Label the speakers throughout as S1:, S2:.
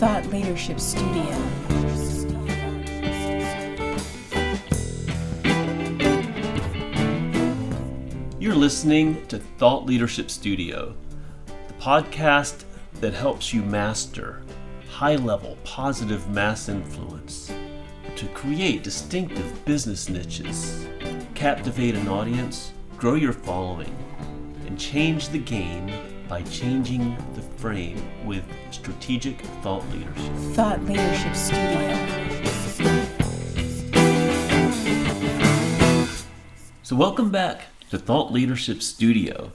S1: Thought Leadership Studio.
S2: You're listening to Thought Leadership Studio, the podcast that helps you master high level positive mass influence to create distinctive business niches, captivate an audience, grow your following, and change the game by changing the frame with strategic thought leadership.
S1: Thought Leadership Studio.
S2: So, welcome back to Thought Leadership Studio.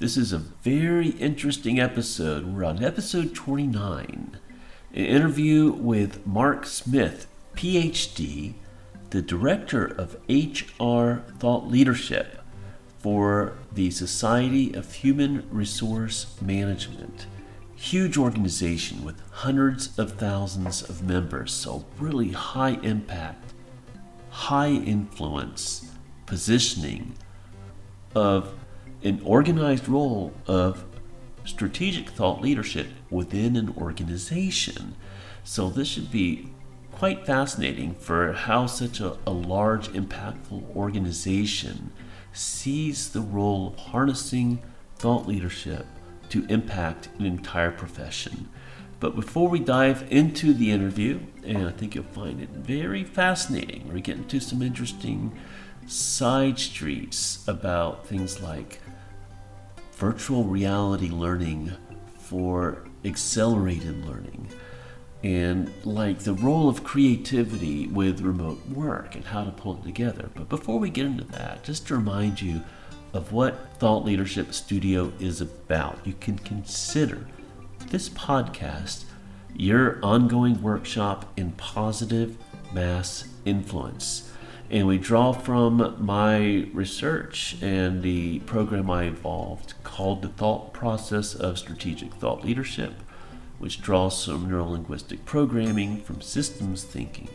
S2: This is a very interesting episode. We're on episode 29, an interview with Mark Smith, PhD, the Director of HR Thought Leadership for the Society of Human Resource Management. Huge organization with hundreds of thousands of members, so really high impact, high influence, positioning of an organized role of strategic thought leadership within an organization. So, this should be quite fascinating for how such a, a large, impactful organization sees the role of harnessing thought leadership to impact an entire profession. But before we dive into the interview, and I think you'll find it very fascinating, we get into some interesting side streets about things like virtual reality learning for accelerated learning and like the role of creativity with remote work and how to pull it together. But before we get into that, just to remind you of what Thought Leadership Studio is about, you can consider this podcast your ongoing workshop in positive mass influence. And we draw from my research and the program I involved called the Thought Process of Strategic Thought Leadership which draws from neurolinguistic programming, from systems thinking,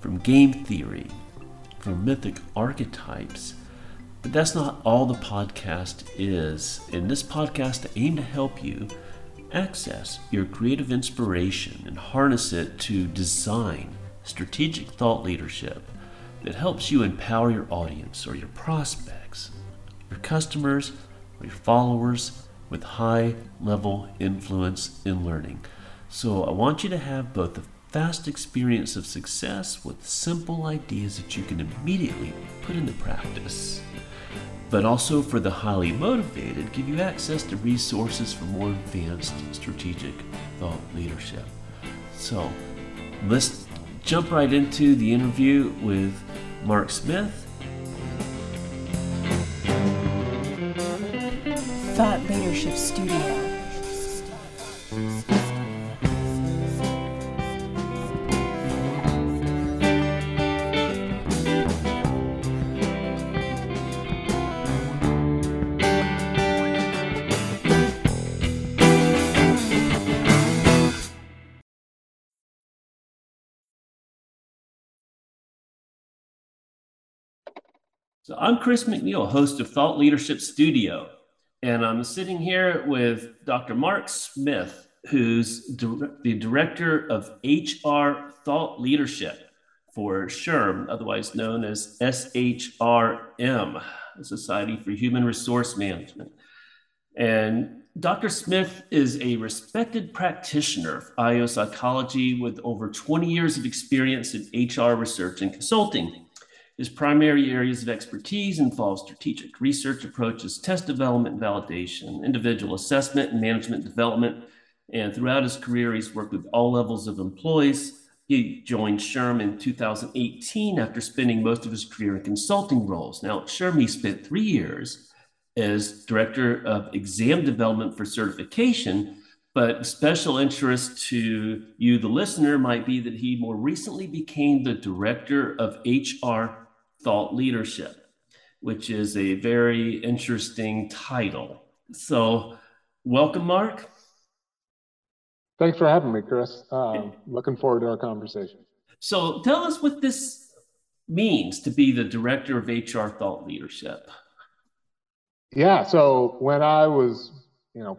S2: from game theory, from mythic archetypes. But that's not all the podcast is. In this podcast, I aim to help you access your creative inspiration and harness it to design strategic thought leadership that helps you empower your audience or your prospects, your customers, or your followers with high level influence in learning. So I want you to have both the fast experience of success with simple ideas that you can immediately put into practice, but also for the highly motivated, give you access to resources for more advanced strategic thought leadership. So let's jump right into the interview with Mark Smith
S1: Thought Leadership Studio.
S2: So I'm Chris McNeil, host of Thought Leadership Studio. And I'm sitting here with Dr. Mark Smith, who's di- the director of HR Thought Leadership for SHRM, otherwise known as SHRM, Society for Human Resource Management. And Dr. Smith is a respected practitioner of IO psychology with over 20 years of experience in HR research and consulting. His primary areas of expertise involve strategic research approaches, test development, validation, individual assessment, and management development. And throughout his career, he's worked with all levels of employees. He joined SHRM in 2018 after spending most of his career in consulting roles. Now, at SHRM, he spent three years as director of exam development for certification. But special interest to you, the listener, might be that he more recently became the director of HR thought leadership, which is a very interesting title. So, welcome, Mark.
S3: Thanks for having me, Chris. Uh, looking forward to our conversation.
S2: So, tell us what this means to be the director of HR thought leadership.
S3: Yeah. So, when I was, you know,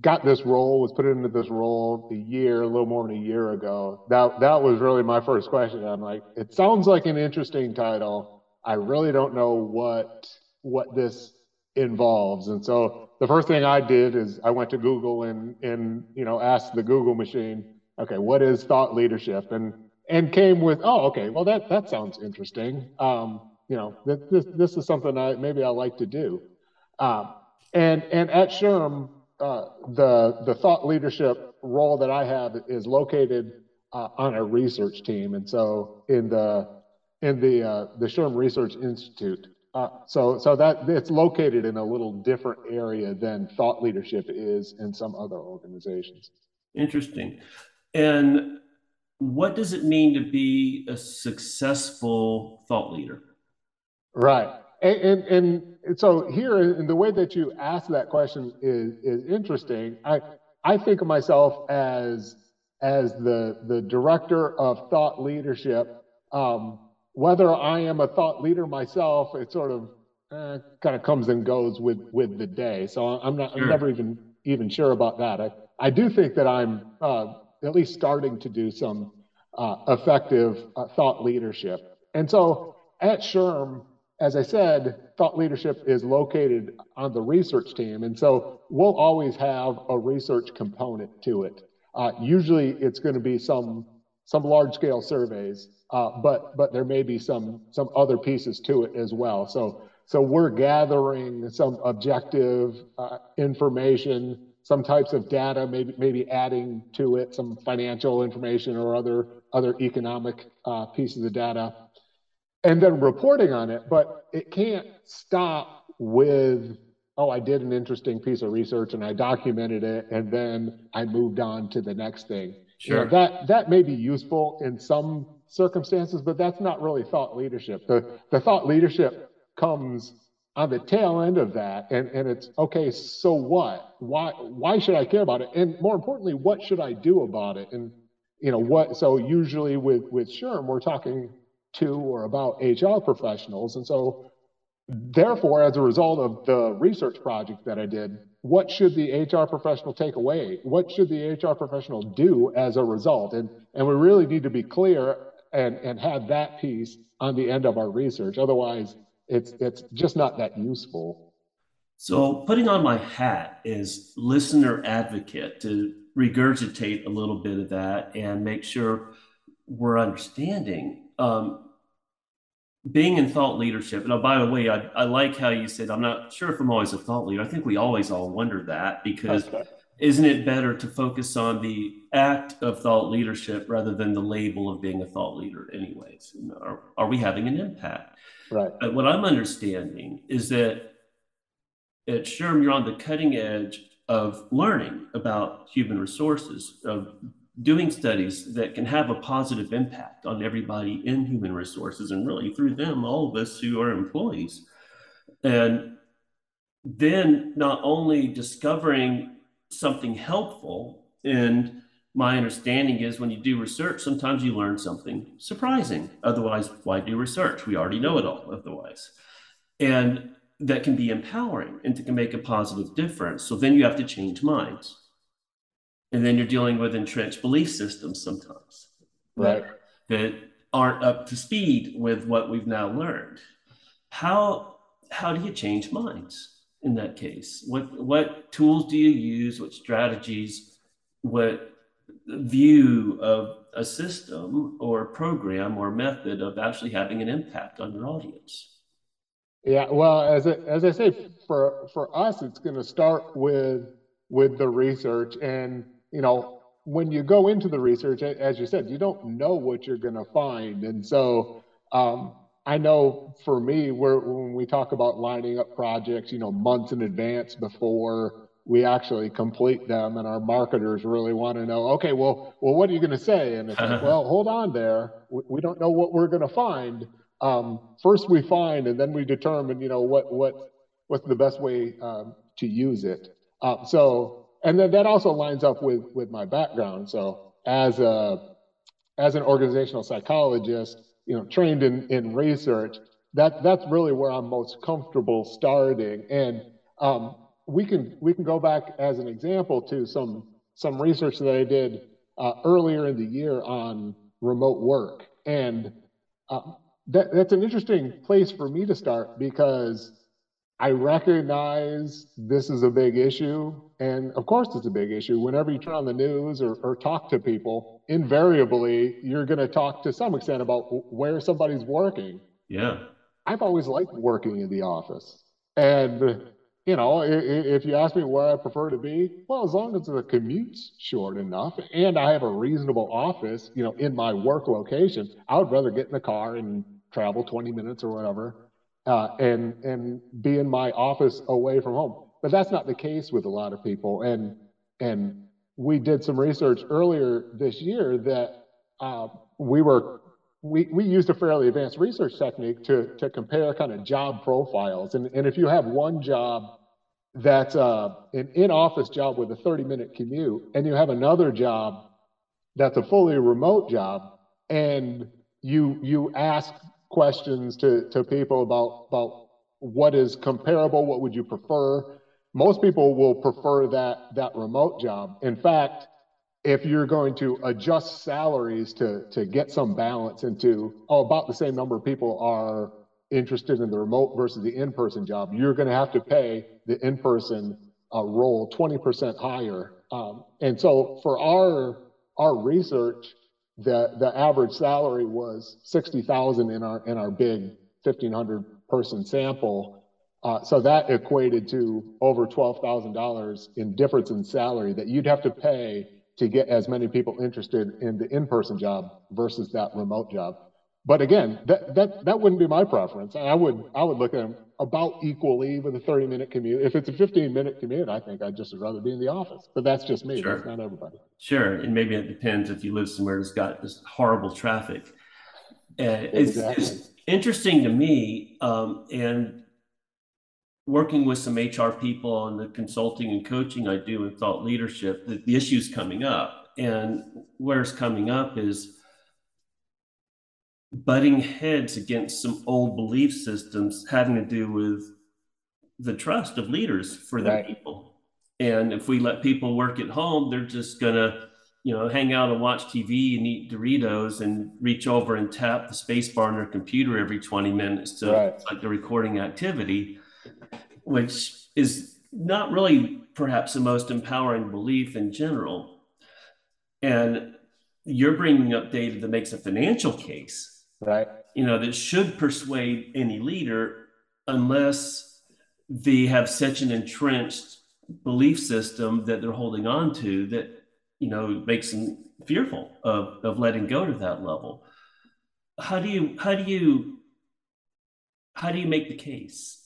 S3: got this role, was put into this role a year, a little more than a year ago, that that was really my first question. I'm like, it sounds like an interesting title. I really don't know what what this involves. And so the first thing I did is I went to Google and and you know asked the Google machine, okay, what is thought leadership? And and came with, oh, okay, well that that sounds interesting. Um, you know, this this is something I maybe I like to do. Um, and and at SHRM, uh, the the thought leadership role that I have is located uh, on a research team, and so in the in the uh, the SHRM Research Institute. Uh, so so that it's located in a little different area than thought leadership is in some other organizations.
S2: Interesting. And what does it mean to be a successful thought leader?
S3: Right. And, and, and so here, in the way that you ask that question is, is interesting. I, I think of myself as, as the, the director of thought leadership. Um, whether I am a thought leader myself, it sort of eh, kind of comes and goes with, with the day. So I'm not. I'm never even, even sure about that. I, I do think that I'm uh, at least starting to do some uh, effective uh, thought leadership. And so at SHRM, as I said, thought leadership is located on the research team. And so we'll always have a research component to it. Uh, usually it's going to be some some large scale surveys, uh, but but there may be some some other pieces to it as well. So so we're gathering some objective uh, information some types of data, maybe maybe adding to it some financial information or other other economic uh, pieces of data, and then reporting on it. But it can't stop with oh, I did an interesting piece of research and I documented it, and then I moved on to the next thing. Sure. You know, that that may be useful in some circumstances, but that's not really thought leadership. The the thought leadership comes on the tail end of that and, and it's okay so what why why should i care about it and more importantly what should i do about it and you know what so usually with with SHRM we're talking to or about hr professionals and so therefore as a result of the research project that i did what should the hr professional take away what should the hr professional do as a result and and we really need to be clear and and have that piece on the end of our research otherwise it's it's just not that useful.
S2: So putting on my hat is listener advocate to regurgitate a little bit of that and make sure we're understanding. Um, being in thought leadership, and oh, by the way, I, I like how you said, I'm not sure if I'm always a thought leader. I think we always all wonder that because okay. isn't it better to focus on the act of thought leadership rather than the label of being a thought leader, anyways? Are, are we having an impact?
S3: Right.
S2: But what I'm understanding is that at SHRM, you're on the cutting edge of learning about human resources, of doing studies that can have a positive impact on everybody in human resources and really through them, all of us who are employees. And then not only discovering something helpful and my understanding is when you do research, sometimes you learn something surprising. Otherwise, why do research? We already know it all otherwise. And that can be empowering and it can make a positive difference. So then you have to change minds. And then you're dealing with entrenched belief systems sometimes.
S3: Right.
S2: That, aren't up to speed with what we've now learned. How how do you change minds in that case? What what tools do you use? What strategies? What view of a system or program or method of actually having an impact on your audience.
S3: Yeah, well, as I, as I say, for for us, it's going to start with with the research, and you know, when you go into the research, as you said, you don't know what you're going to find, and so um, I know for me, when we talk about lining up projects, you know, months in advance before we actually complete them and our marketers really want to know okay well well what are you going to say? And it's like well hold on there. We, we don't know what we're going to find. Um, first we find and then we determine you know what what what's the best way um, to use it. Uh, so and then that also lines up with with my background. So as a as an organizational psychologist you know trained in in research that that's really where i'm most comfortable starting. And um, we can we can go back as an example to some some research that I did uh, earlier in the year on remote work, and uh, that that's an interesting place for me to start because I recognize this is a big issue, and of course it's a big issue. Whenever you turn on the news or, or talk to people, invariably you're going to talk to some extent about where somebody's working.
S2: Yeah.
S3: I've always liked working in the office. And, you know, if you ask me where I prefer to be, well, as long as the commute's short enough and I have a reasonable office, you know, in my work location, I would rather get in the car and travel 20 minutes or whatever uh, and, and be in my office away from home. But that's not the case with a lot of people. And, and we did some research earlier this year that uh, we were we, we used a fairly advanced research technique to, to compare kind of job profiles. And, and if you have one job that's uh, an in-office job with a 30-minute commute, and you have another job that's a fully remote job, and you you ask questions to, to people about, about what is comparable, what would you prefer, most people will prefer that that remote job. In fact, if you're going to adjust salaries to to get some balance into oh about the same number of people are interested in the remote versus the in-person job you're going to have to pay the in-person uh, role 20% higher um, and so for our our research the the average salary was 60000 in our in our big 1500 person sample uh, so that equated to over $12,000 in difference in salary that you'd have to pay to get as many people interested in the in-person job versus that remote job. But again, that that that wouldn't be my preference. I would I would look at them about equally with a 30 minute commute. If it's a 15 minute commute, I think I'd just rather be in the office. But that's just me. Sure. That's not everybody.
S2: Sure, and maybe it depends if you live somewhere that's got this horrible traffic. Uh, exactly. it's, it's, interesting to me, um, and working with some HR people on the consulting and coaching I do in thought leadership, the, the issues coming up. And where's coming up is butting heads against some old belief systems having to do with the trust of leaders for their right. people. And if we let people work at home, they're just gonna, you know, hang out and watch TV and eat Doritos and reach over and tap the space bar on their computer every 20 minutes to right. like the recording activity which is not really perhaps the most empowering belief in general. And you're bringing up data that makes a financial case,
S3: right?
S2: You know, that should persuade any leader unless they have such an entrenched belief system that they're holding on to that, you know, makes them fearful of, of letting go to that level. How do you, how do you, how do you make the case?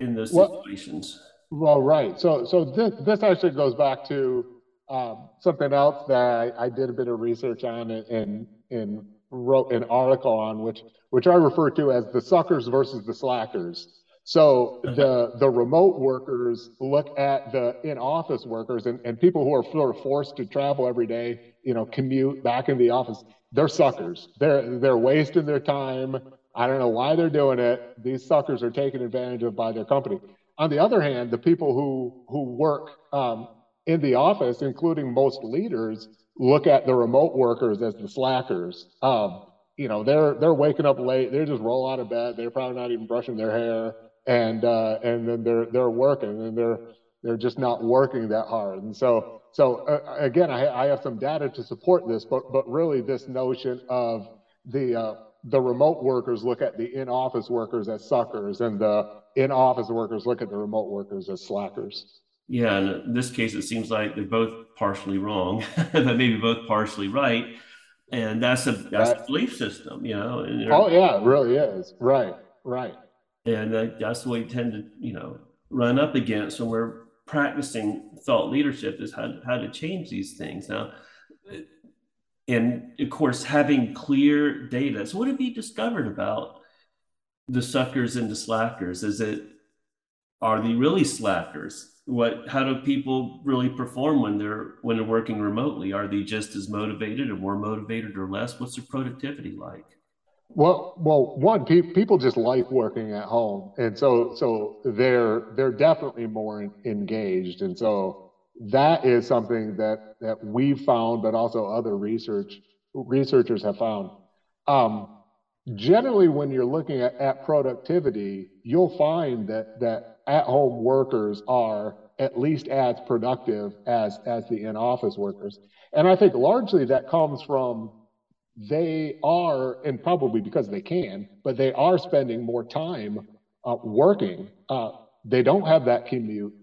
S2: in those well, situations.
S3: Well, right. So, so this this actually goes back to um, something else that I, I, did a bit of research on and, and wrote an article on, which which I refer to as the suckers versus the slackers. So the the remote workers look at the in office workers and, and people who are sort of forced to travel every day, you know, commute back in the office. They're suckers. They're they're wasting their time. I don't know why they're doing it. These suckers are taken advantage of by their company. On the other hand, the people who who work um, in the office, including most leaders, look at the remote workers as the slackers. Um, you know, they're they're waking up late. They just roll out of bed. They're probably not even brushing their hair, and uh, and then they're they're working, and they're they're just not working that hard. And so so uh, again, I, I have some data to support this, but but really this notion of the uh, the remote workers look at the in-office workers as suckers and the in-office workers look at the remote workers as slackers
S2: yeah and in this case it seems like they're both partially wrong but maybe both partially right. And that's a that's that, a belief system you know
S3: oh yeah it really is. Right right.
S2: And uh, that's what we tend to you know run up against when we're practicing thought leadership is how, how to change these things. Now and of course having clear data so what have you discovered about the suckers and the slackers? Is it are they really slackers. What how do people really perform when they're when they're working remotely? Are they just as motivated or more motivated or less? What's their productivity like?
S3: Well, well, one, pe- people just like working at home, and so so they're they're definitely more in, engaged, and so that is something that that we've found, but also other research researchers have found. Um, generally, when you're looking at, at productivity, you'll find that that at home workers are at least as productive as as the in office workers, and I think largely that comes from they are, and probably because they can, but they are spending more time uh, working. Uh, they don't have that commute.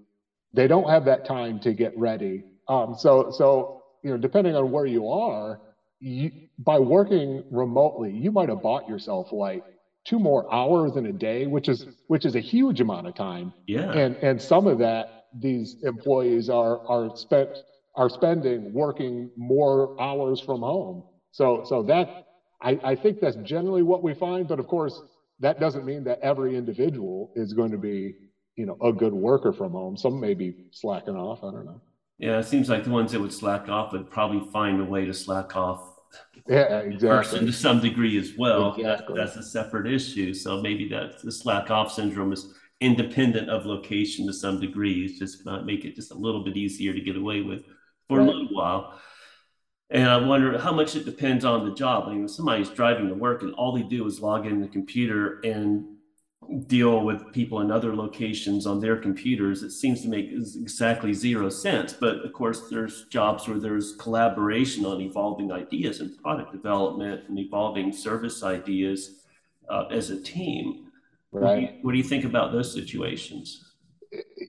S3: They don't have that time to get ready. Um, so, so you know, depending on where you are, you, by working remotely, you might have bought yourself like two more hours in a day, which is which is a huge amount of time.
S2: Yeah.
S3: And and some of that these employees are are spent are spending working more hours from home. So, so that I, I think that's generally what we find. But of course, that doesn't mean that every individual is going to be, you know, a good worker from home. Some may be slacking off. I don't know.
S2: Yeah, it seems like the ones that would slack off would probably find a way to slack off.
S3: Yeah, exactly.
S2: to some degree as well.
S3: Exactly.
S2: That, that's a separate issue. So maybe that the slack off syndrome is independent of location to some degree. It's just not make it just a little bit easier to get away with for right. a little while. And I wonder how much it depends on the job. I mean, if somebody's driving to work and all they do is log in the computer and deal with people in other locations on their computers, it seems to make exactly zero sense. But of course, there's jobs where there's collaboration on evolving ideas and product development and evolving service ideas uh, as a team.
S3: Right.
S2: What do, you, what do you think about those situations?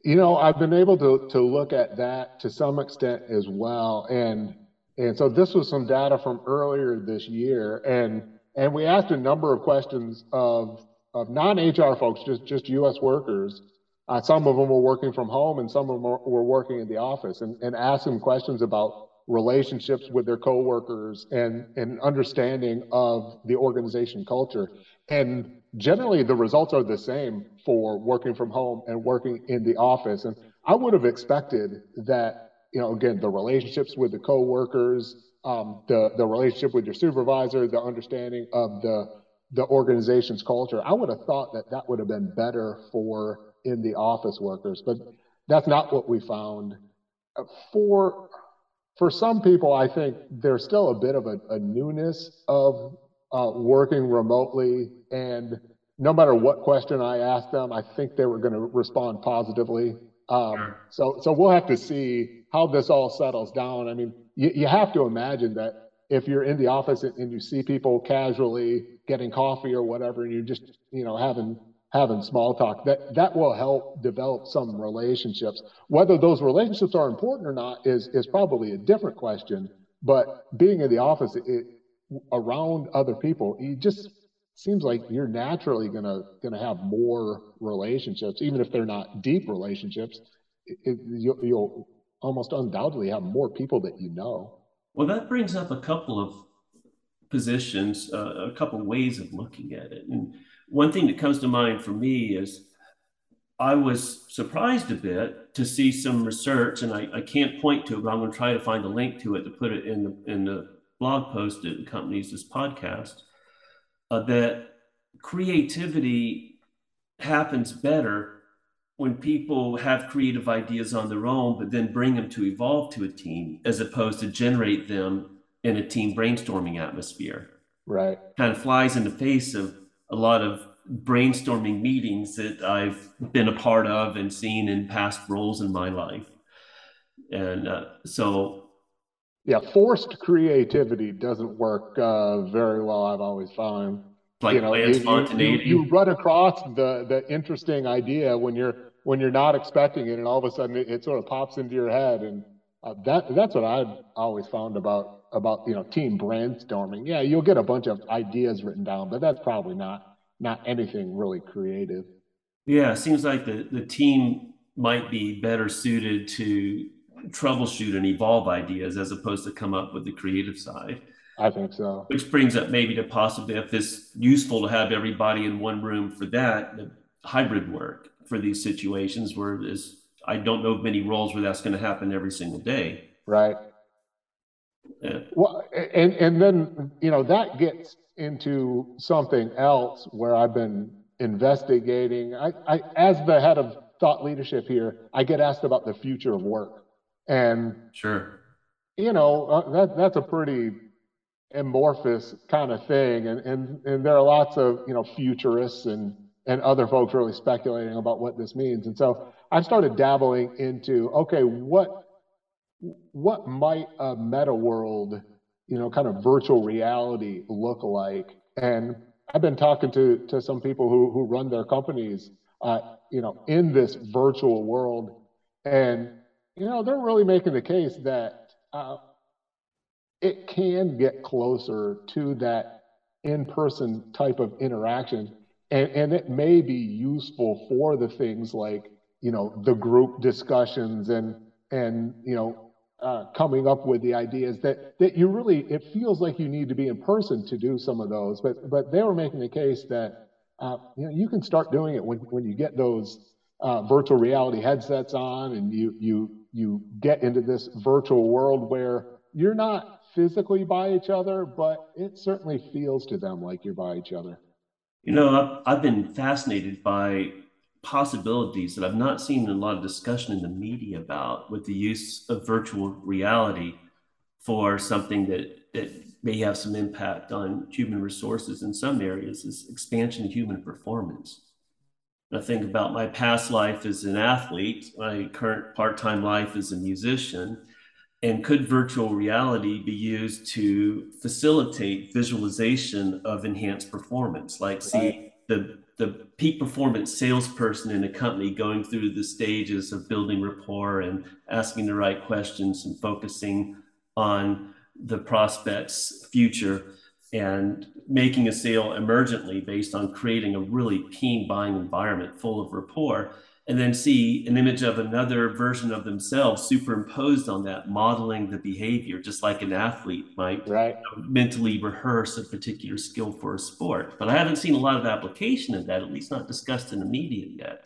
S3: You know, I've been able to to look at that to some extent as well, and and so this was some data from earlier this year, and and we asked a number of questions of of non-HR folks, just just U.S. workers. Uh, some of them were working from home, and some of them were working in the office, and and asked them questions about relationships with their coworkers and and understanding of the organization culture. And generally, the results are the same for working from home and working in the office. And I would have expected that you know, again, the relationships with the coworkers, um, the the relationship with your supervisor, the understanding of the the organization's culture. I would have thought that that would have been better for in the office workers, but that's not what we found. Uh, for for some people, I think there's still a bit of a, a newness of uh, working remotely, and no matter what question I asked them, I think they were going to respond positively. Um, so so we'll have to see how this all settles down. I mean, you, you have to imagine that if you're in the office and you see people casually getting coffee or whatever, and you're just, you know, having having small talk, that that will help develop some relationships. Whether those relationships are important or not is is probably a different question. But being in the office it, around other people, you just seems like you're naturally gonna gonna have more relationships, even if they're not deep relationships. It, you'll, you'll almost undoubtedly have more people that you know.
S2: Well, that brings up a couple of positions, uh, a couple ways of looking at it. And one thing that comes to mind for me is I was surprised a bit to see some research, and I, I can't point to it, but I'm going to try to find a link to it to put it in the, in the blog post that accompanies this podcast. Uh, that creativity happens better when people have creative ideas on their own, but then bring them to evolve to a team as opposed to generate them in a team brainstorming atmosphere.
S3: Right.
S2: Kind of flies in the face of a lot of brainstorming meetings that I've been a part of and seen in past roles in my life. And uh, so.
S3: Yeah, forced creativity doesn't work uh, very well, I've always found.
S2: Like you know, you,
S3: you, you, run across the the interesting idea when you're when you're not expecting it, and all of a sudden it, it sort of pops into your head, and uh, that that's what I've always found about about you know team brainstorming. Yeah, you'll get a bunch of ideas written down, but that's probably not not anything really creative.
S2: Yeah, it seems like the the team might be better suited to troubleshoot and evolve ideas as opposed to come up with the creative side.
S3: I think so.
S2: Which brings up maybe to possibly if it's useful to have everybody in one room for that, the hybrid work for these situations where is I don't know of many roles where that's going to happen every single day.
S3: Right.
S2: Yeah.
S3: Well, and and then you know that gets into something else where I've been investigating. I, I as the head of thought leadership here, I get asked about the future of work, and
S2: sure,
S3: you know uh, that that's a pretty amorphous kind of thing, and and and there are lots of you know futurists and and other folks really speculating about what this means, and so I started dabbling into okay, what what might a meta world, you know, kind of virtual reality look like? And I've been talking to to some people who who run their companies, uh, you know, in this virtual world, and you know, they're really making the case that uh, it can get closer to that in-person type of interaction, and and it may be useful for the things like you know the group discussions and and you know uh, coming up with the ideas that that you really it feels like you need to be in person to do some of those. But but they were making the case that uh, you know you can start doing it when when you get those uh, virtual reality headsets on and you you you get into this virtual world where you're not physically by each other but it certainly feels to them like you're by each other
S2: you know i've, I've been fascinated by possibilities that I've not seen a lot of discussion in the media about with the use of virtual reality for something that, that may have some impact on human resources in some areas is expansion of human performance. I think about my past life as an athlete, my current part-time life as a musician, and could virtual reality be used to facilitate visualization of enhanced performance, like see the the peak performance salesperson in a company going through the stages of building rapport and asking the right questions and focusing on the prospect's future and making a sale emergently based on creating a really keen buying environment full of rapport and then see an image of another version of themselves superimposed on that, modeling the behavior, just like an athlete might
S3: right.
S2: mentally rehearse a particular skill for a sport. But I haven't seen a lot of application of that, at least not discussed in the media yet.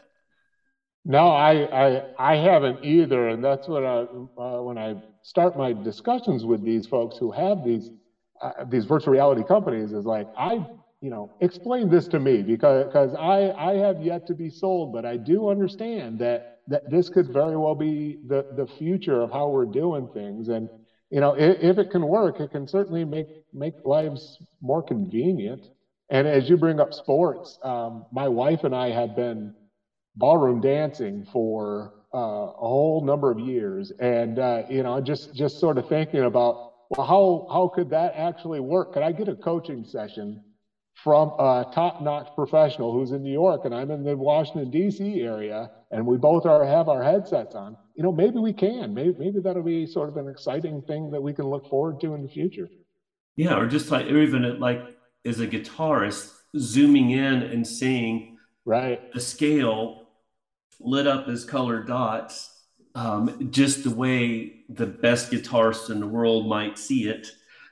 S3: No, I I, I haven't either, and that's what I uh, when I start my discussions with these folks who have these uh, these virtual reality companies is like I you know, explain this to me because because I I have yet to be sold, but I do understand that that this could very well be the the future of how we're doing things, and you know, if, if it can work, it can certainly make make lives more convenient. And as you bring up sports, um, my wife and I have been ballroom dancing for uh, a whole number of years, and uh, you know, just just sort of thinking about well, how how could that actually work? Could I get a coaching session? From a top-notch professional who's in New York and I'm in the Washington D.C. area, and we both are have our headsets on. You know, maybe we can. Maybe maybe that'll be sort of an exciting thing that we can look forward to in the future.
S2: Yeah, or just like, or even like as a guitarist, zooming in and seeing
S3: right
S2: the scale lit up as colored dots, um, just the way the best guitarist in the world might see it.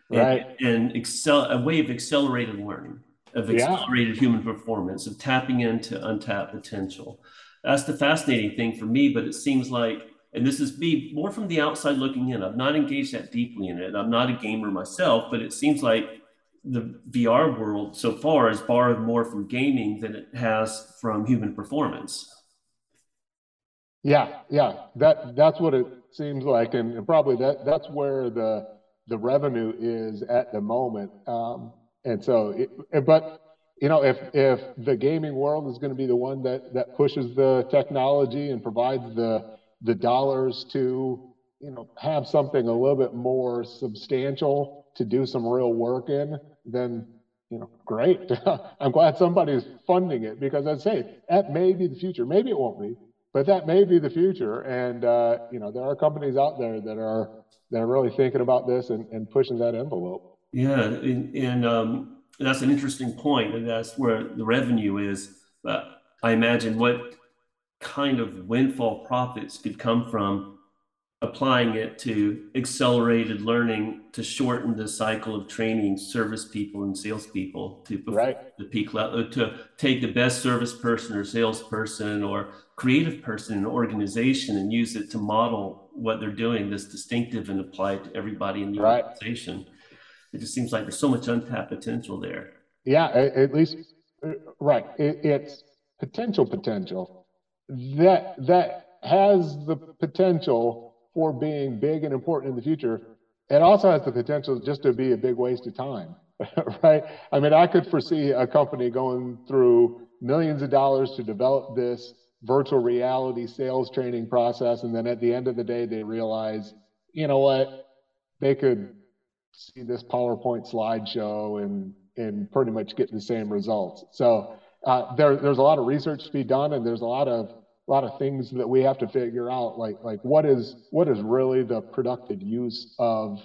S3: Right.
S2: And, and excel, a way of accelerated learning of accelerated yeah. human performance, of tapping into untapped potential. That's the fascinating thing for me, but it seems like, and this is me more from the outside looking in, I've not engaged that deeply in it. I'm not a gamer myself, but it seems like the VR world so far has borrowed more from gaming than it has from human performance.
S3: Yeah, yeah, that that's what it seems like, and probably that that's where the the revenue is at the moment. Um, and so, it, but you know, if if the gaming world is going to be the one that that pushes the technology and provides the the dollars to you know have something a little bit more substantial to do some real work in, then you know, great. I'm glad somebody's funding it because i'd say that may be the future. Maybe it won't be, but that may be the future. And uh, you know, there are companies out there that are that are really thinking about this and, and pushing that envelope.
S2: Yeah, and, and um, that's an interesting point. and that's where the revenue is. Uh, I imagine what kind of windfall profits could come from applying it to accelerated learning to shorten the cycle of training service people and salespeople to
S3: right.
S2: the peak level to take the best service person or salesperson or creative person in an organization and use it to model what they're doing that's distinctive and apply it to everybody in the
S3: right.
S2: organization It just seems like there's so much untapped potential there.
S3: Yeah, at least uh, right. It, it's potential potential that that has the potential for being big and important in the future. It also has the potential just to be a big waste of time, right? I mean, I could foresee a company going through millions of dollars to develop this virtual reality sales training process, and then at the end of the day, they realize, you know what, they could see this PowerPoint slideshow and and pretty much get the same results. So uh, there, there's a lot of research to be done, and there's a lot of a lot of things that we have to figure out, like like what is what is really the productive use of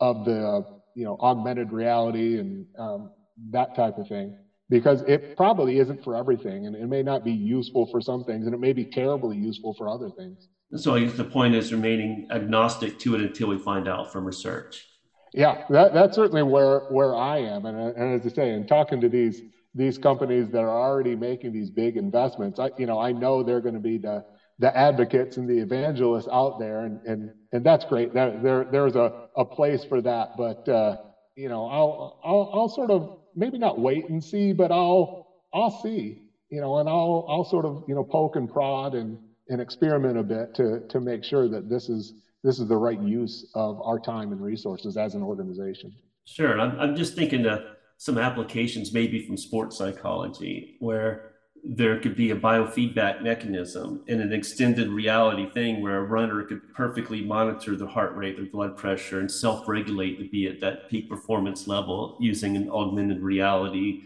S3: of the you know augmented reality and um, that type of thing, because it probably isn't for everything, and it may not be useful for some things, and it may be terribly useful for other things.
S2: So I guess the point is remaining agnostic to it until we find out from research.
S3: Yeah, that, that's certainly where where I am, and, and as I say, in talking to these these companies that are already making these big investments, I you know I know they're going to be the the advocates and the evangelists out there, and and and that's great. That there there's a a place for that, but uh, you know I'll I'll I'll sort of maybe not wait and see, but I'll I'll see, you know, and I'll I'll sort of you know poke and prod and and experiment a bit to to make sure that this is this is the right use of our time and resources as an organization.
S2: Sure. I'm, I'm just thinking of some applications maybe from sports psychology where there could be a biofeedback mechanism in an extended reality thing where a runner could perfectly monitor the heart rate, their blood pressure, and self regulate to be at that peak performance level using an augmented reality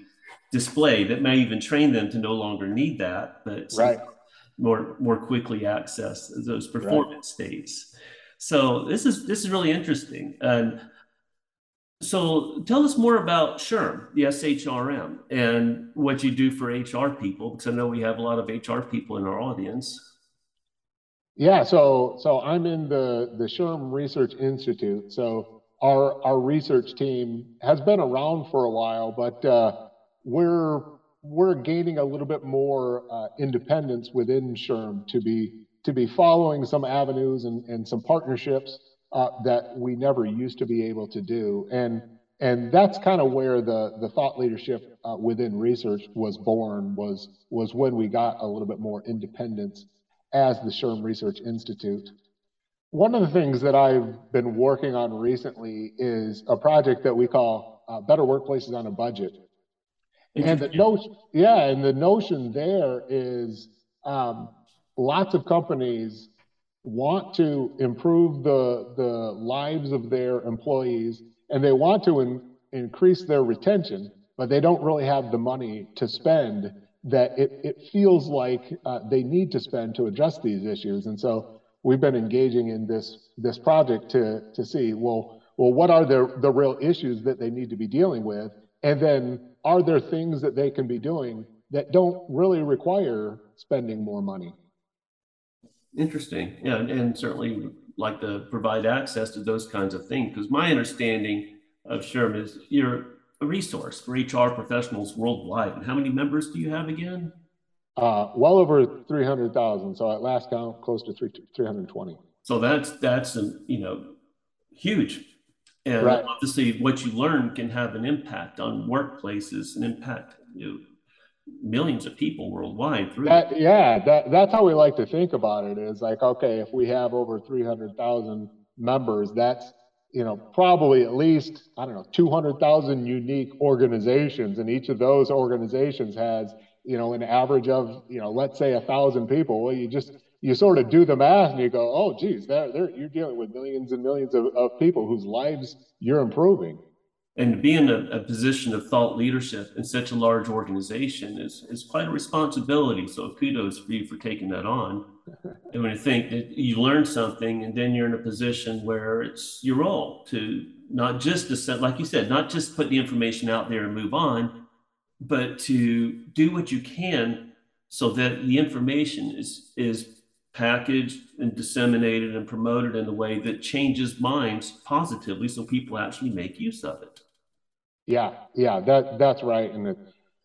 S2: display that may even train them to no longer need that, but
S3: right.
S2: more, more quickly access those performance right. states. So this is this is really interesting. And so tell us more about SHRM, the SHRM, and what you do for HR people, because I know we have a lot of HR people in our audience.
S3: Yeah, so so I'm in the the SHRM Research Institute. So our our research team has been around for a while, but uh, we're we're gaining a little bit more uh, independence within SHRM to be to be following some avenues and, and some partnerships uh, that we never used to be able to do. And and that's kind of where the the thought leadership uh, within research was born was was when we got a little bit more independence as the SHRM Research Institute. One of the things that I've been working on recently is a project that we call uh, Better Workplaces on a Budget. And the notion, yeah, and the notion there is um, lots of companies want to improve the, the lives of their employees and they want to in, increase their retention, but they don't really have the money to spend that it, it feels like uh, they need to spend to address these issues. And so we've been engaging in this, this project to, to see, well, well, what are the, the real issues that they need to be dealing with? And then are there things that they can be doing that don't really require spending more money?
S2: Interesting. Yeah, and, and certainly like to provide access to those kinds of things. Because my understanding of SHRM is you're a resource for HR professionals worldwide. And how many members do you have again?
S3: Uh, well over 300,000. So at last count, close to three, 320.
S2: So that's, that's, a, you know, huge. And right. obviously what you learn can have an impact on workplaces and impact you know, millions of people worldwide through
S3: that, yeah that, that's how we like to think about it is like okay if we have over 300000 members that's you know probably at least i don't know 200000 unique organizations and each of those organizations has you know an average of you know let's say a thousand people. Well you just you sort of do the math and you go oh geez they're, they're, you're dealing with millions and millions of, of people whose lives you're improving
S2: and to be in a, a, position of thought leadership in such a large organization is, is quite a responsibility. So kudos for you for taking that on. And when you think that you learn something and then you're in a position where it's your role to not just to set, like you said, not just put the information out there and move on, but to do what you can so that the information is, is packaged and disseminated and promoted in a way that changes minds positively so people actually make use of it.
S3: Yeah, yeah, that that's right. And it,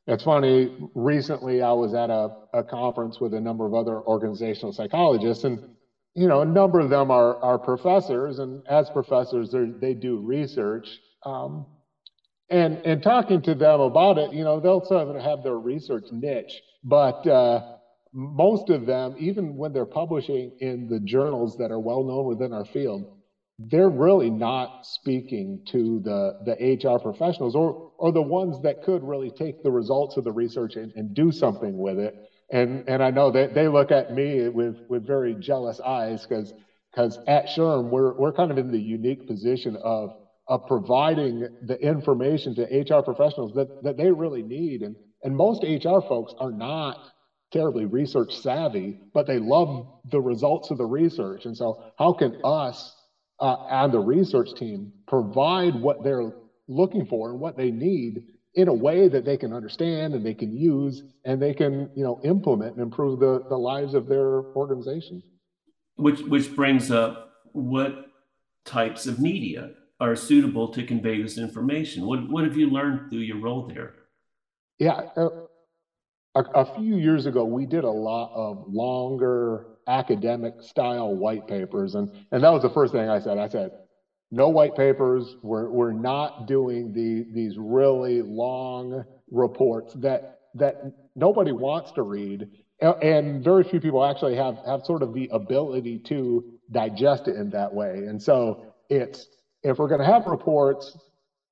S3: it's funny. Recently, I was at a, a conference with a number of other organizational psychologists, and you know, a number of them are are professors, and as professors, they do research. Um, and and talking to them about it, you know, they'll sort of have their research niche, but uh, most of them, even when they're publishing in the journals that are well known within our field, they're really not speaking to the the HR professionals or or the ones that could really take the results of the research and, and do something with it. And and I know that they look at me with with very jealous eyes because because at SHRM we're we're kind of in the unique position of of providing the information to HR professionals that, that they really need. And, and most HR folks are not terribly research savvy, but they love the results of the research. And so, how can us uh, and the research team provide what they're looking for and what they need in a way that they can understand and they can use and they can, you know, implement and improve the, the lives of their organization?
S2: Which which brings up what types of media are suitable to convey this information. What, what have you learned through your role there?
S3: Yeah, uh, a, a, few years ago, we did a lot of longer academic style white papers. And, and that was the first thing I said. I said, no white papers. We're, we're not doing the, these really long reports that, that nobody wants to read. And very few people actually have, have sort of the ability to digest it in that way. And so it's if we're going to have reports,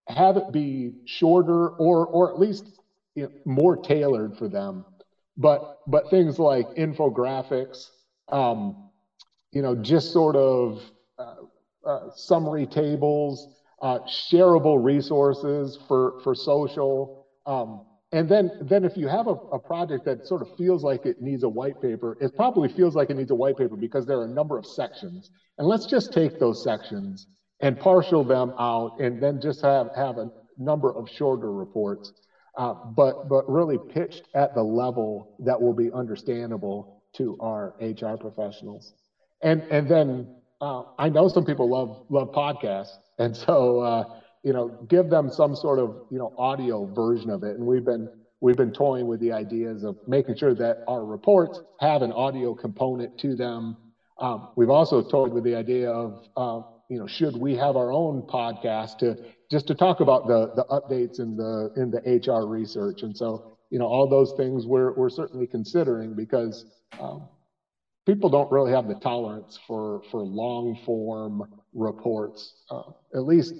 S3: have it be shorter or or at least you know, more tailored for them. But but things like infographics, um, you know, just sort of uh, uh, summary tables, uh, shareable resources for for social. Um, and then, then if you have a, a project that sort of feels like it needs a white paper, it probably feels like it needs a white paper because there are a number of sections. And let's just take those sections and partial them out and then just have, have a number of shorter reports, uh, but, but really pitched at the level that will be understandable to our HR professionals. And, and then uh, I know some people love, love podcasts. And so, uh, you know, give them some sort of, you know, audio version of it. And we've been, we've been toying with the ideas of making sure that our reports have an audio component to them. Um, we've also toyed with the idea of, uh, you know, should we have our own podcast to just to talk about the the updates in the in the HR research? And so, you know, all those things we're we're certainly considering because um, people don't really have the tolerance for for long form reports. Uh, at least,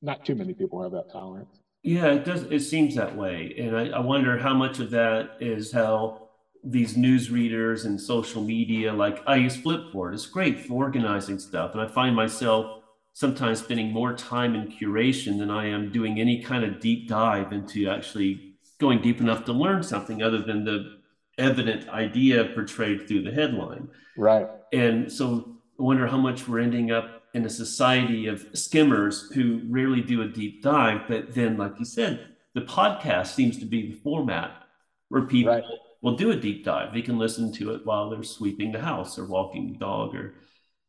S3: not too many people have that tolerance.
S2: Yeah, it does. It seems that way, and I, I wonder how much of that is how these news readers and social media, like I use Flipboard. It's great for organizing stuff. And I find myself sometimes spending more time in curation than I am doing any kind of deep dive into actually going deep enough to learn something other than the evident idea portrayed through the headline.
S3: Right.
S2: And so I wonder how much we're ending up in a society of skimmers who rarely do a deep dive. But then, like you said, the podcast seems to be the format where people right will do a deep dive. They can listen to it while they're sweeping the house or walking the dog or,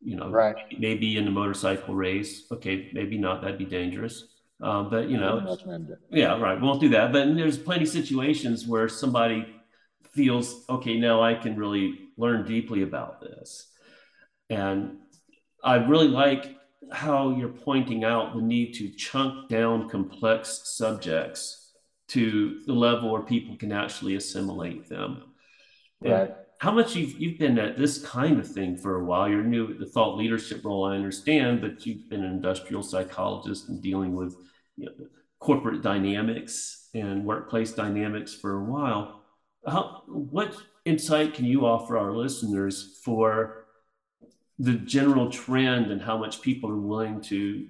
S2: you know,
S3: right.
S2: maybe in a motorcycle race. Okay, maybe not. That'd be dangerous. Uh, but you know, yeah, right. Won't do that. But there's plenty of situations where somebody feels okay. Now I can really learn deeply about this, and I really like how you're pointing out the need to chunk down complex subjects to the level where people can actually assimilate them.
S3: Right. And
S2: how much you've, you've been at this kind of thing for a while. You're new at the thought leadership role, I understand, but you've been an industrial psychologist and dealing with you know, corporate dynamics and workplace dynamics for a while. How, what insight can you offer our listeners for the general trend and how much people are willing to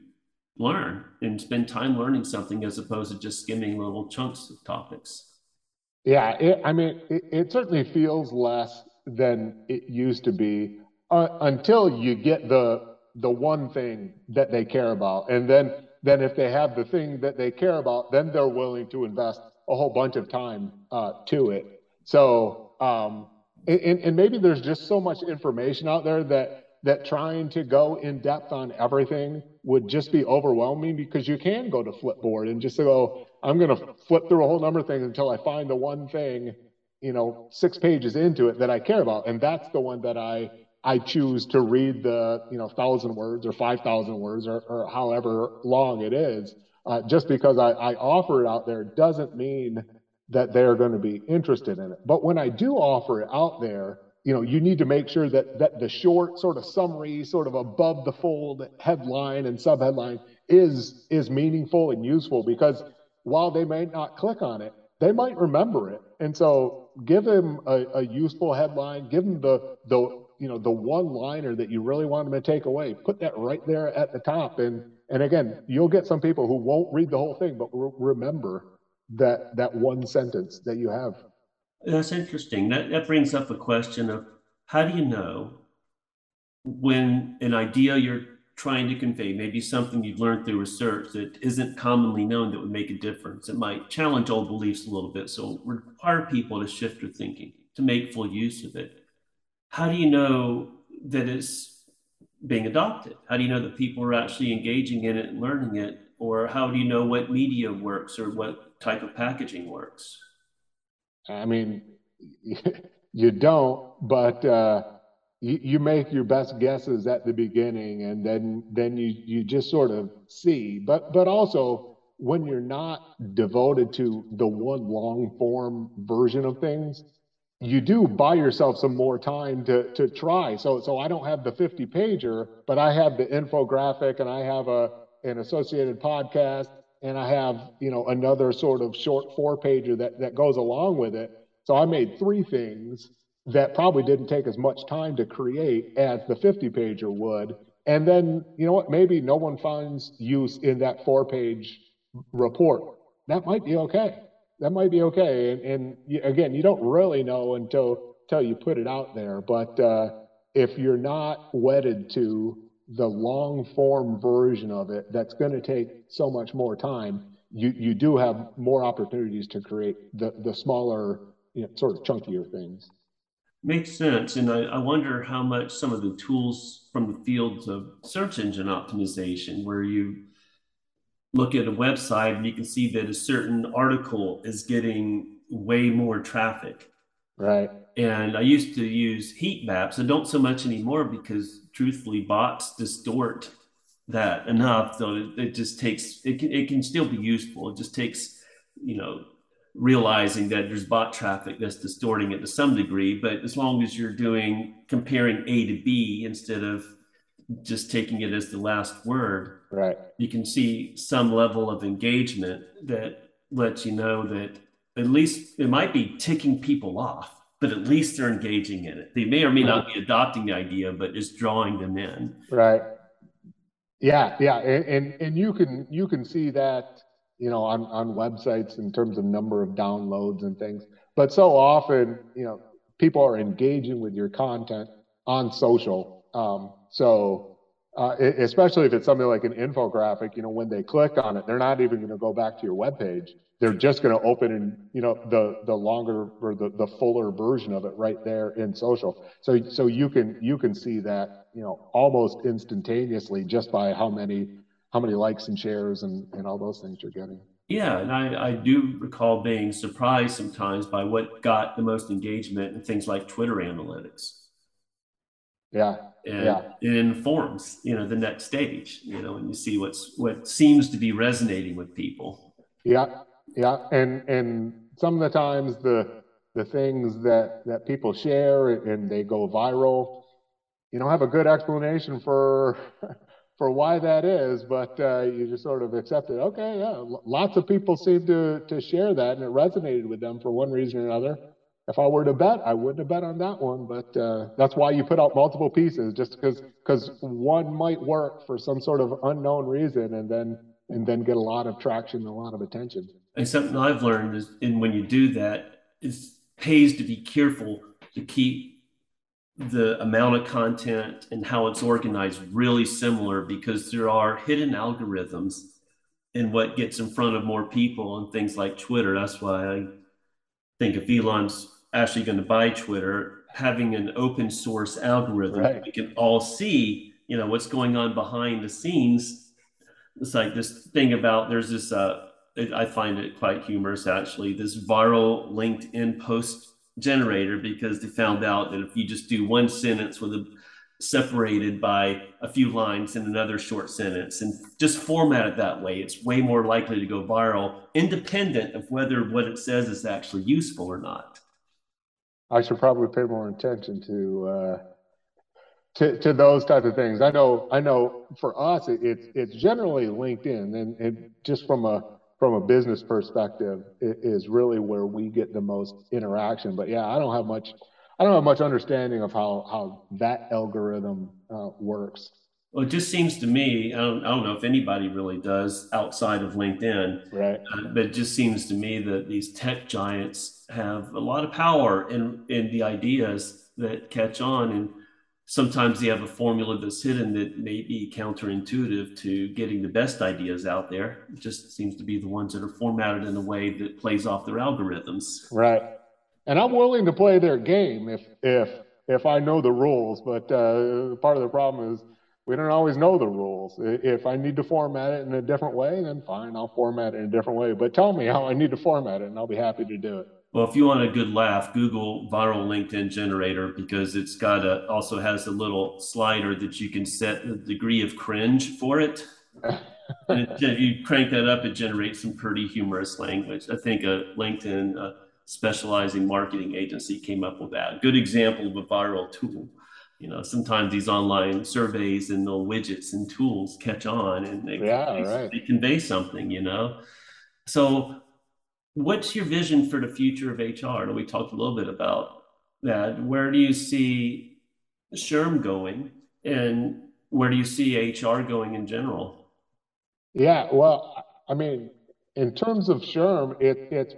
S2: learn and spend time learning something as opposed to just skimming little chunks of topics.
S3: Yeah, it, I mean, it, it, certainly feels less than it used to be uh, until you get the the one thing that they care about, and then then if they have the thing that they care about, then they're willing to invest a whole bunch of time uh, to it. So, um, and, and maybe there's just so much information out there that that trying to go in depth on everything would just be overwhelming because you can go to Flipboard and just go, I'm going to flip through a whole number of things until I find the one thing, you know, six pages into it that I care about. And that's the one that I, I choose to read the, you know, thousand words or 5,000 words or, or however long it is. Uh, just because I, I offer it out there doesn't mean that they're going to be interested in it. But when I do offer it out there, you know, you need to make sure that that the short sort of summary, sort of above the fold headline and subheadline is is meaningful and useful because while they may not click on it, they might remember it. And so give them a, a useful headline, give them the the you know the one liner that you really want them to take away. Put that right there at the top and and again, you'll get some people who won't read the whole thing but re- remember that that one sentence that you have.
S2: That's interesting. That that brings up a question of how do you know when an idea you're trying to convey, maybe something you've learned through research that isn't commonly known that would make a difference. It might challenge old beliefs a little bit. So require people to shift their thinking, to make full use of it. How do you know that it's being adopted? How do you know that people are actually engaging in it and learning it? Or how do you know what media works or what type of packaging works?
S3: I mean, you don't, but uh, you, you make your best guesses at the beginning, and then then you you just sort of see. But but also when you're not devoted to the one long form version of things, you do buy yourself some more time to to try. So so I don't have the 50 pager, but I have the infographic, and I have a an associated podcast and I have, you know, another sort of short four pager that, that goes along with it. So I made three things that probably didn't take as much time to create as the 50 pager would. And then, you know what, maybe no one finds use in that four page report. That might be okay. That might be okay. And, and again, you don't really know until, until you put it out there. But uh, if you're not wedded to the long form version of it that's going to take so much more time you you do have more opportunities to create the the smaller you know, sort of chunkier things.
S2: Makes sense and I, I wonder how much some of the tools from the fields of search engine optimization where you look at a website and you can see that a certain article is getting way more traffic.
S3: Right
S2: and I used to use heat maps. I don't so much anymore because truthfully, bots distort that enough so it, it just takes it can it can still be useful. It just takes, you know, realizing that there's bot traffic that's distorting it to some degree. But as long as you're doing comparing A to B instead of just taking it as the last word,
S3: right?
S2: You can see some level of engagement that lets you know that at least it might be ticking people off but at least they're engaging in it. They may or may not be adopting the idea, but it's drawing them in.
S3: Right. Yeah, yeah, and, and and you can you can see that you know on on websites in terms of number of downloads and things. But so often, you know, people are engaging with your content on social. Um, so uh, especially if it's something like an infographic, you know, when they click on it, they're not even going to go back to your web page. They're just going to open in you know the the longer or the, the fuller version of it right there in social. So so you can you can see that you know almost instantaneously just by how many how many likes and shares and and all those things you're getting.
S2: Yeah and i i do recall being surprised sometimes by what got the most engagement in things like twitter analytics
S3: yeah
S2: and
S3: yeah.
S2: it informs you know the next stage you know and you see what's what seems to be resonating with people
S3: yeah yeah, and and some of the times the the things that that people share and they go viral, you don't have a good explanation for for why that is, but uh, you just sort of accept it. Okay, yeah, lots of people seem to to share that, and it resonated with them for one reason or another. If I were to bet, I wouldn't have bet on that one, but uh, that's why you put out multiple pieces, just because because one might work for some sort of unknown reason, and then and then get a lot of traction, and a lot of attention
S2: and something I've learned is, and when you do that, it pays to be careful to keep the amount of content and how it's organized really similar because there are hidden algorithms in what gets in front of more people and things like Twitter. That's why I think if Elon's actually going to buy Twitter, having an open source algorithm right. we can all see, you know, what's going on behind the scenes. It's like this thing about there's this uh, it, I find it quite humorous actually. This viral LinkedIn post generator because they found out that if you just do one sentence with a separated by a few lines in another short sentence and just format it that way. It's way more likely to go viral, independent of whether what it says is actually useful or not.
S3: I should probably pay more attention to uh, to, to those type of things. I know I know for us it, it's it's generally LinkedIn, and, and just from a from a business perspective, it is really where we get the most interaction. But yeah, I don't have much I don't have much understanding of how how that algorithm uh, works.
S2: Well, it just seems to me, I don't, I don't know if anybody really does outside of LinkedIn,
S3: right?
S2: Uh, but it just seems to me that these tech giants have a lot of power in in the ideas that catch on, and sometimes they have a formula that's hidden that may be counterintuitive to getting the best ideas out there. It just seems to be the ones that are formatted in a way that plays off their algorithms.
S3: Right and I'm willing to play their game if if if I know the rules. But uh, part of the problem is we don't always know the rules. If I need to format it in a different way, then fine, I'll format it in a different way. But tell me how I need to format it, and I'll be happy to do it.
S2: Well, if you want a good laugh, Google viral LinkedIn generator because it's got a also has a little slider that you can set the degree of cringe for it. and if you crank that up, it generates some pretty humorous language. I think a LinkedIn uh, specializing marketing agency came up with that. Good example of a viral tool. You know, sometimes these online surveys and little widgets and tools catch on and they,
S3: yeah,
S2: they,
S3: right.
S2: they convey something, you know. So what's your vision for the future of HR? We talked a little bit about that. Where do you see SHRM going and where do you see HR going in general?
S3: Yeah, well, I mean, in terms of SHRM, it, it's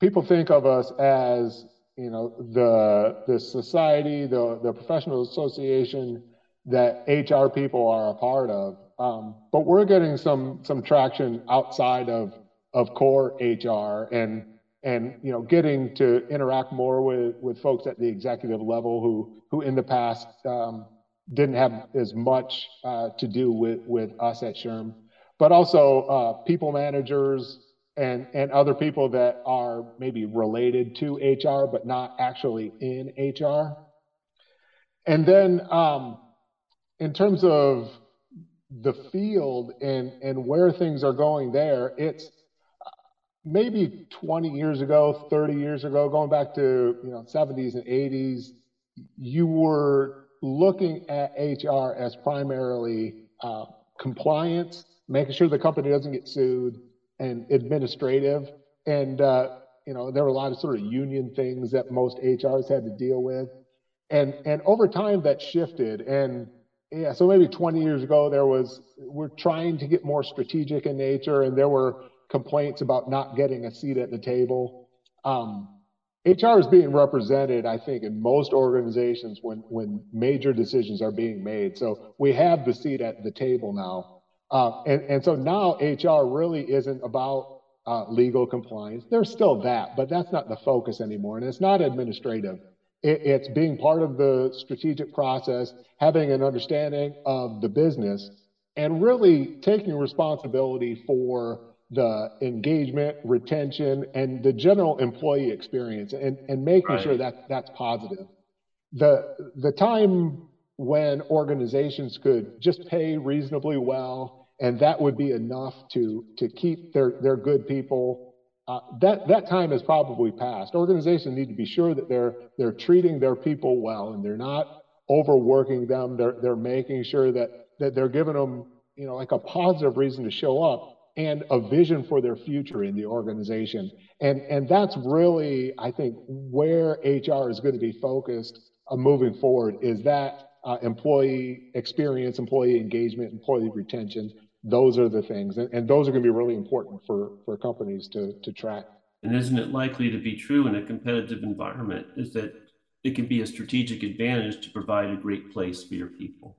S3: people think of us as you know the the society, the the professional association that HR people are a part of. Um, but we're getting some some traction outside of of core HR and and you know getting to interact more with with folks at the executive level who who in the past um, didn't have as much uh, to do with with us at SHRM, but also uh, people managers, and and other people that are maybe related to HR but not actually in HR. And then um, in terms of the field and and where things are going there, it's maybe 20 years ago, 30 years ago, going back to you know 70s and 80s, you were looking at HR as primarily uh, compliance, making sure the company doesn't get sued, and administrative. And, uh, you know, there were a lot of sort of union things that most HRs had to deal with. And, and over time that shifted. And yeah, so maybe 20 years ago, there was, we're trying to get more strategic in nature, and there were complaints about not getting a seat at the table. Um, HR is being represented, I think, in most organizations when, when major decisions are being made. So we have the seat at the table now. Uh, and, and so now HR really isn't about uh, legal compliance. There's still that, but that's not the focus anymore. And it's not administrative. It, it's being part of the strategic process, having an understanding of the business, and really taking responsibility for the engagement, retention, and the general employee experience, and, and making right. sure that that's positive. The the time when organizations could just pay reasonably well and that would be enough to to keep their their good people uh, that that time has probably passed organizations need to be sure that they're they're treating their people well and they're not overworking them they're they're making sure that that they're giving them you know like a positive reason to show up and a vision for their future in the organization and and that's really i think where hr is going to be focused uh, moving forward is that uh, employee experience, employee engagement, employee retention. Those are the things, and, and those are going to be really important for for companies to to track.
S2: And isn't it likely to be true in a competitive environment? Is that it can be a strategic advantage to provide a great place for your people.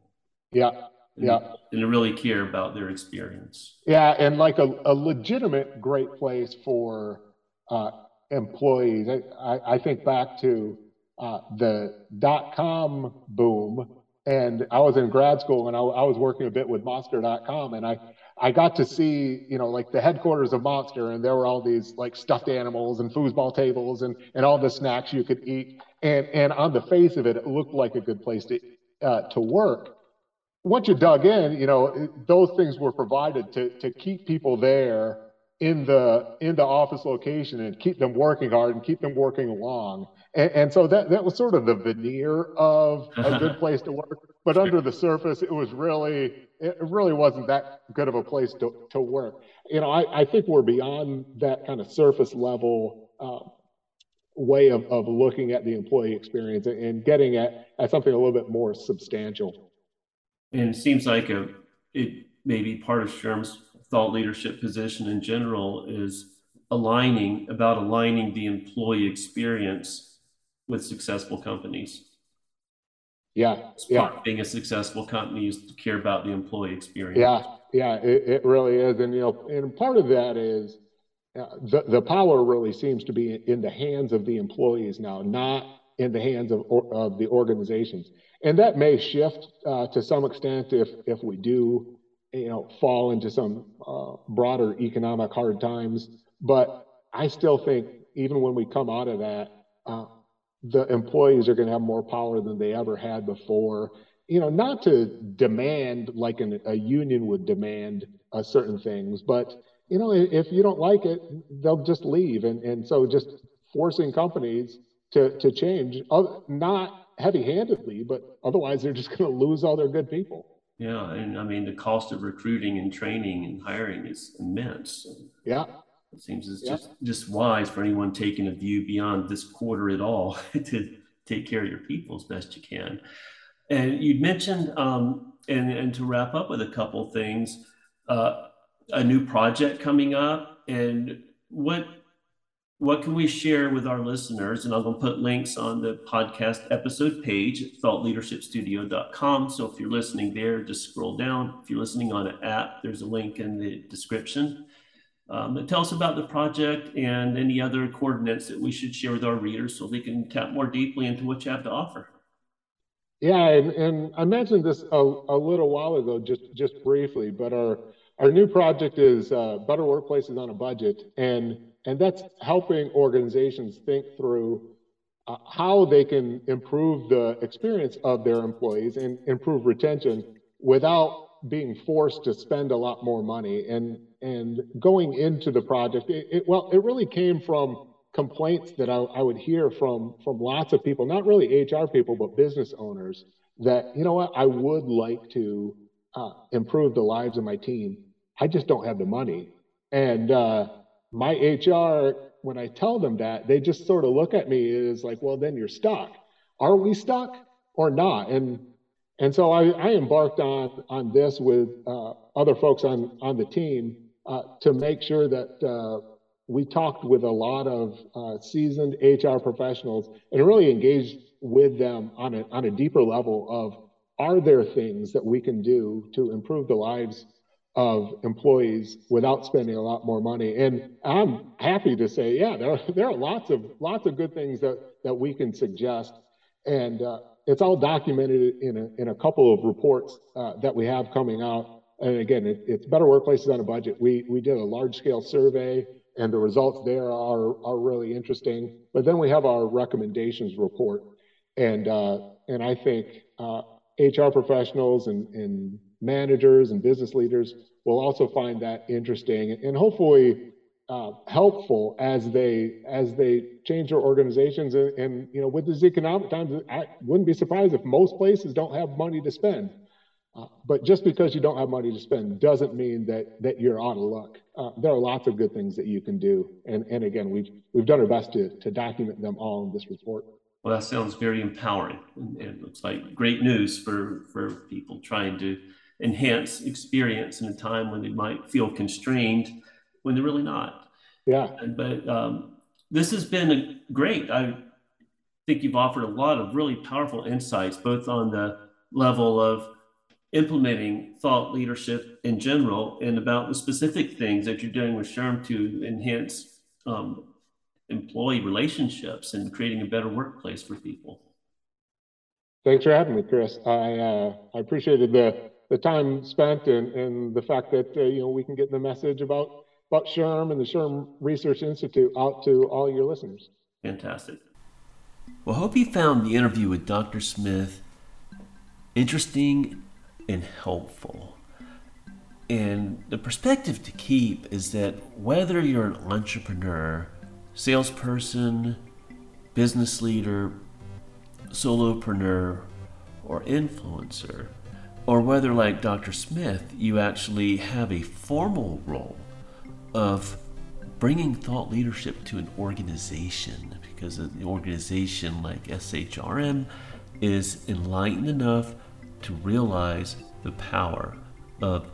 S3: Yeah, yeah,
S2: and to really care about their experience.
S3: Yeah, and like a, a legitimate great place for uh, employees. I, I, I think back to uh, the dot com boom and I was in grad school and I, I, was working a bit with monster.com and I, I got to see, you know, like the headquarters of Monster and there were all these like stuffed animals and foosball tables and, and all the snacks you could eat. And, and on the face of it, it looked like a good place to, uh, to work. Once you dug in, you know those things were provided to to keep people there in the in the office location and keep them working hard and keep them working long. And, and so that that was sort of the veneer of a good place to work. But under the surface, it was really it really wasn't that good of a place to, to work. You know, I, I think we're beyond that kind of surface level uh, way of, of looking at the employee experience and getting at, at something a little bit more substantial.
S2: And it seems like a it may be part of SHRM's thought leadership position in general is aligning about aligning the employee experience with successful companies.
S3: Yeah, yeah.
S2: Being a successful company is to care about the employee experience.
S3: Yeah, yeah, it, it really is, and you know, and part of that is uh, the, the power really seems to be in the hands of the employees now, not in the hands of, of the organizations. And that may shift uh, to some extent if, if we do, you know, fall into some uh, broader economic hard times. But I still think even when we come out of that, uh, the employees are going to have more power than they ever had before. You know, not to demand like an, a union would demand uh, certain things, but you know, if you don't like it, they'll just leave. And, and so just forcing companies to, to change, not heavy handedly, but otherwise they're just going to lose all their good people.
S2: Yeah. And I mean, the cost of recruiting and training and hiring is immense.
S3: Yeah.
S2: It seems it's yeah. just, just wise for anyone taking a view beyond this quarter at all to take care of your people as best you can. And you mentioned, um, and, and to wrap up with a couple things, uh, a new project coming up and what what can we share with our listeners? And i'm going to put links on the podcast episode page thoughtleadershipstudio.com so if you're listening there just scroll down. If you're listening on an app there's a link in the description. Um, tell us about the project and any other coordinates that we should share with our readers so they can tap more deeply into what you have to offer.
S3: Yeah and, and i mentioned this a, a little while ago just just briefly but our our new project is uh, Better Workplaces on a Budget, and, and that's helping organizations think through uh, how they can improve the experience of their employees and improve retention without being forced to spend a lot more money. And, and going into the project, it, it well, it really came from complaints that I, I would hear from, from lots of people, not really HR people, but business owners, that, you know what, I would like to uh, improve the lives of my team I just don't have the money. And uh, my HR, when I tell them that, they just sort of look at me as like, well, then you're stuck. Are we stuck or not? And and so I, I embarked on on this with uh, other folks on on the team uh, to make sure that uh, we talked with a lot of uh, seasoned HR professionals and really engaged with them on a on a deeper level of are there things that we can do to improve the lives of employees without spending a lot more money. And I'm happy to say, yeah, there are, there are lots of lots of good things that that we can suggest, and uh, it's all documented in a in a couple of reports uh, that we have coming out. And again, it, it's better workplaces on a budget. We we did a large scale survey, and the results there are are really interesting. But then we have our recommendations report, and uh, and I think HR uh, professionals and and managers and business leaders will also find that interesting and hopefully uh, helpful as they as they change their organizations and, and, you know with these economic times i wouldn't be surprised if most places don't have money to spend. Uh, but just because you don't have money to spend doesn't mean that that you're out of luck. Uh, there are lots of good things that you can do. And and again we've we've done our best to to document them all in this report.
S2: Well that sounds very empowering. It looks like great news for for people trying to enhance experience in a time when they might feel constrained when they're really not.
S3: Yeah.
S2: But um, this has been a great. I think you've offered a lot of really powerful insights, both on the level of implementing thought leadership in general and about the specific things that you're doing with SHRM to enhance um, employee relationships and creating a better workplace for people.
S3: Thanks for having me, Chris. I uh, I appreciated the the time spent and, and the fact that uh, you know we can get the message about about SHRM and the SHRM Research Institute out to all your listeners.
S2: Fantastic. Well, hope you found the interview with Dr. Smith interesting and helpful. And the perspective to keep is that whether you're an entrepreneur, salesperson, business leader, solopreneur, or influencer, or whether, like Dr. Smith, you actually have a formal role of bringing thought leadership to an organization, because an organization like SHRM is enlightened enough to realize the power of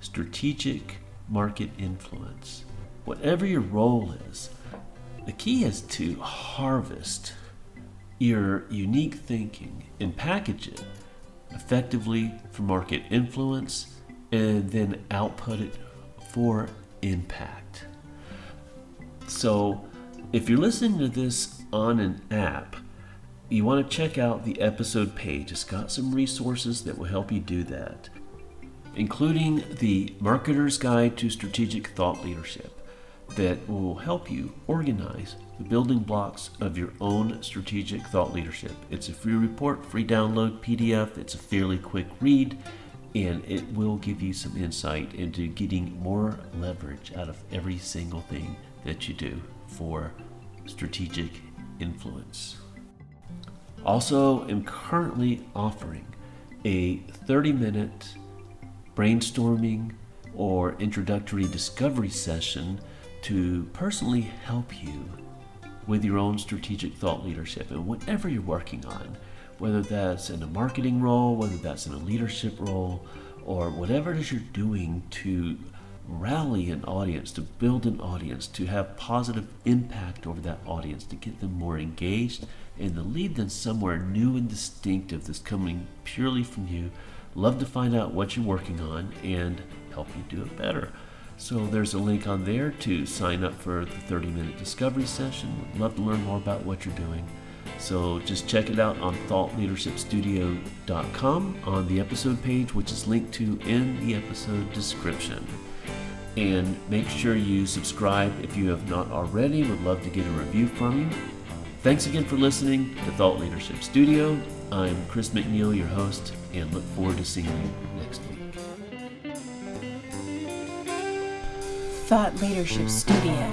S2: strategic market influence. Whatever your role is, the key is to harvest your unique thinking and package it effectively for market influence and then output it for impact. So, if you're listening to this on an app, you want to check out the episode page. It's got some resources that will help you do that, including the Marketer's Guide to Strategic Thought Leadership that will help you organize the building blocks of your own strategic thought leadership. It's a free report, free download PDF. It's a fairly quick read, and it will give you some insight into getting more leverage out of every single thing that you do for strategic influence. Also, I'm currently offering a 30 minute brainstorming or introductory discovery session to personally help you with your own strategic thought leadership and whatever you're working on, whether that's in a marketing role, whether that's in a leadership role, or whatever it is you're doing to rally an audience, to build an audience, to have positive impact over that audience, to get them more engaged and to lead them somewhere new and distinctive that's coming purely from you. Love to find out what you're working on and help you do it better. So there's a link on there to sign up for the 30 minute discovery session. Would love to learn more about what you're doing. So just check it out on thoughtleadershipstudio.com on the episode page, which is linked to in the episode description. And make sure you subscribe if you have not already. Would love to get a review from you. Thanks again for listening to Thought Leadership Studio. I'm Chris McNeil, your host, and look forward to seeing you
S1: Thought Leadership Studio.